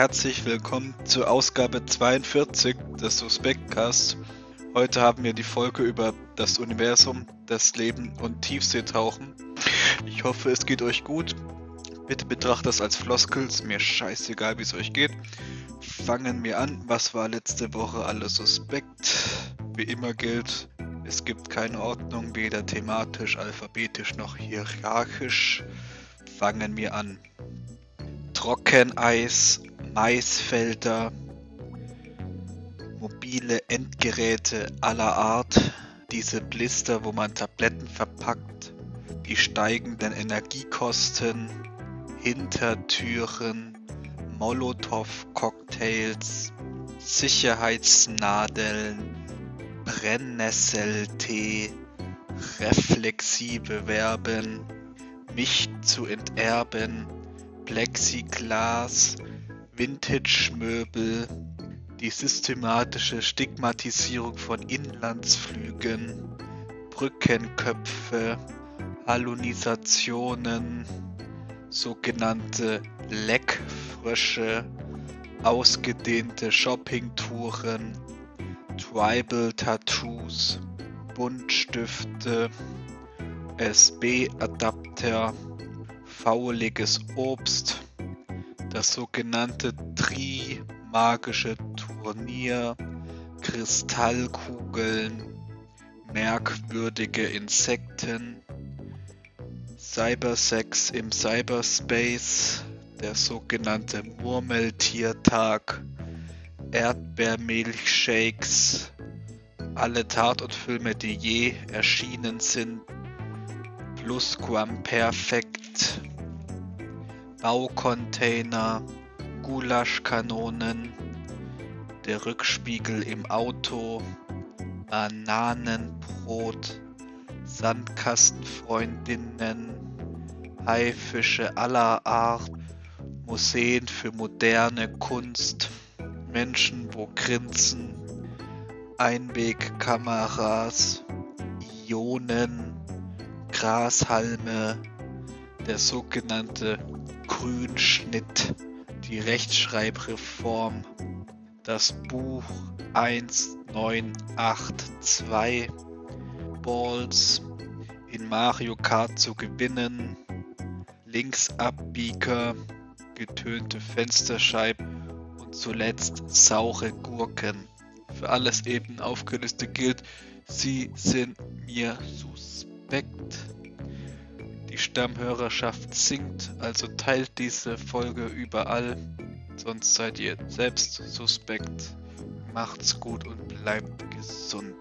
Herzlich willkommen zur Ausgabe 42 des Suspektcast. Heute haben wir die Folge über das Universum, das Leben und Tiefseetauchen. Ich hoffe, es geht euch gut. Bitte betrachtet das als Floskel, ist mir scheißegal, wie es euch geht. Fangen wir an. Was war letzte Woche alles suspekt? Wie immer gilt, es gibt keine Ordnung, weder thematisch, alphabetisch noch hierarchisch. Fangen wir an. Trockeneis, Maisfelder, mobile Endgeräte aller Art, diese Blister, wo man Tabletten verpackt, die steigenden Energiekosten, Hintertüren, Molotow-Cocktails, Sicherheitsnadeln, Brennnesseltee, reflexive Verben, mich zu enterben, Plexiglas, Vintage-Möbel, die systematische Stigmatisierung von Inlandsflügen, Brückenköpfe, Hallunisationen, sogenannte Leckfrösche, ausgedehnte Shoppingtouren, Tribal Tattoos, Buntstifte, SB-Adapter, fauliges Obst, das sogenannte Tri-magische Turnier, Kristallkugeln, merkwürdige Insekten, Cybersex im Cyberspace, der sogenannte Murmeltiertag, Erdbeermilchshakes, alle Tatortfilme, die je erschienen sind, Plusquamperfekt, Baucontainer, Gulaschkanonen, der Rückspiegel im Auto, Bananenbrot, Sandkastenfreundinnen, Haifische aller Art, Museen für moderne Kunst, Menschen, wo grinsen, Einwegkameras, Ionen, Grashalme, der sogenannte Grünschnitt, die Rechtschreibreform, das Buch 1982, Balls, in Mario Kart zu gewinnen, Linksabbieger, getönte Fensterscheiben und zuletzt saure Gurken. Für alles eben aufgelöste gilt, sie sind mir suspekt. Stammhörerschaft sinkt, also teilt diese Folge überall, sonst seid ihr selbst suspekt. Macht's gut und bleibt gesund.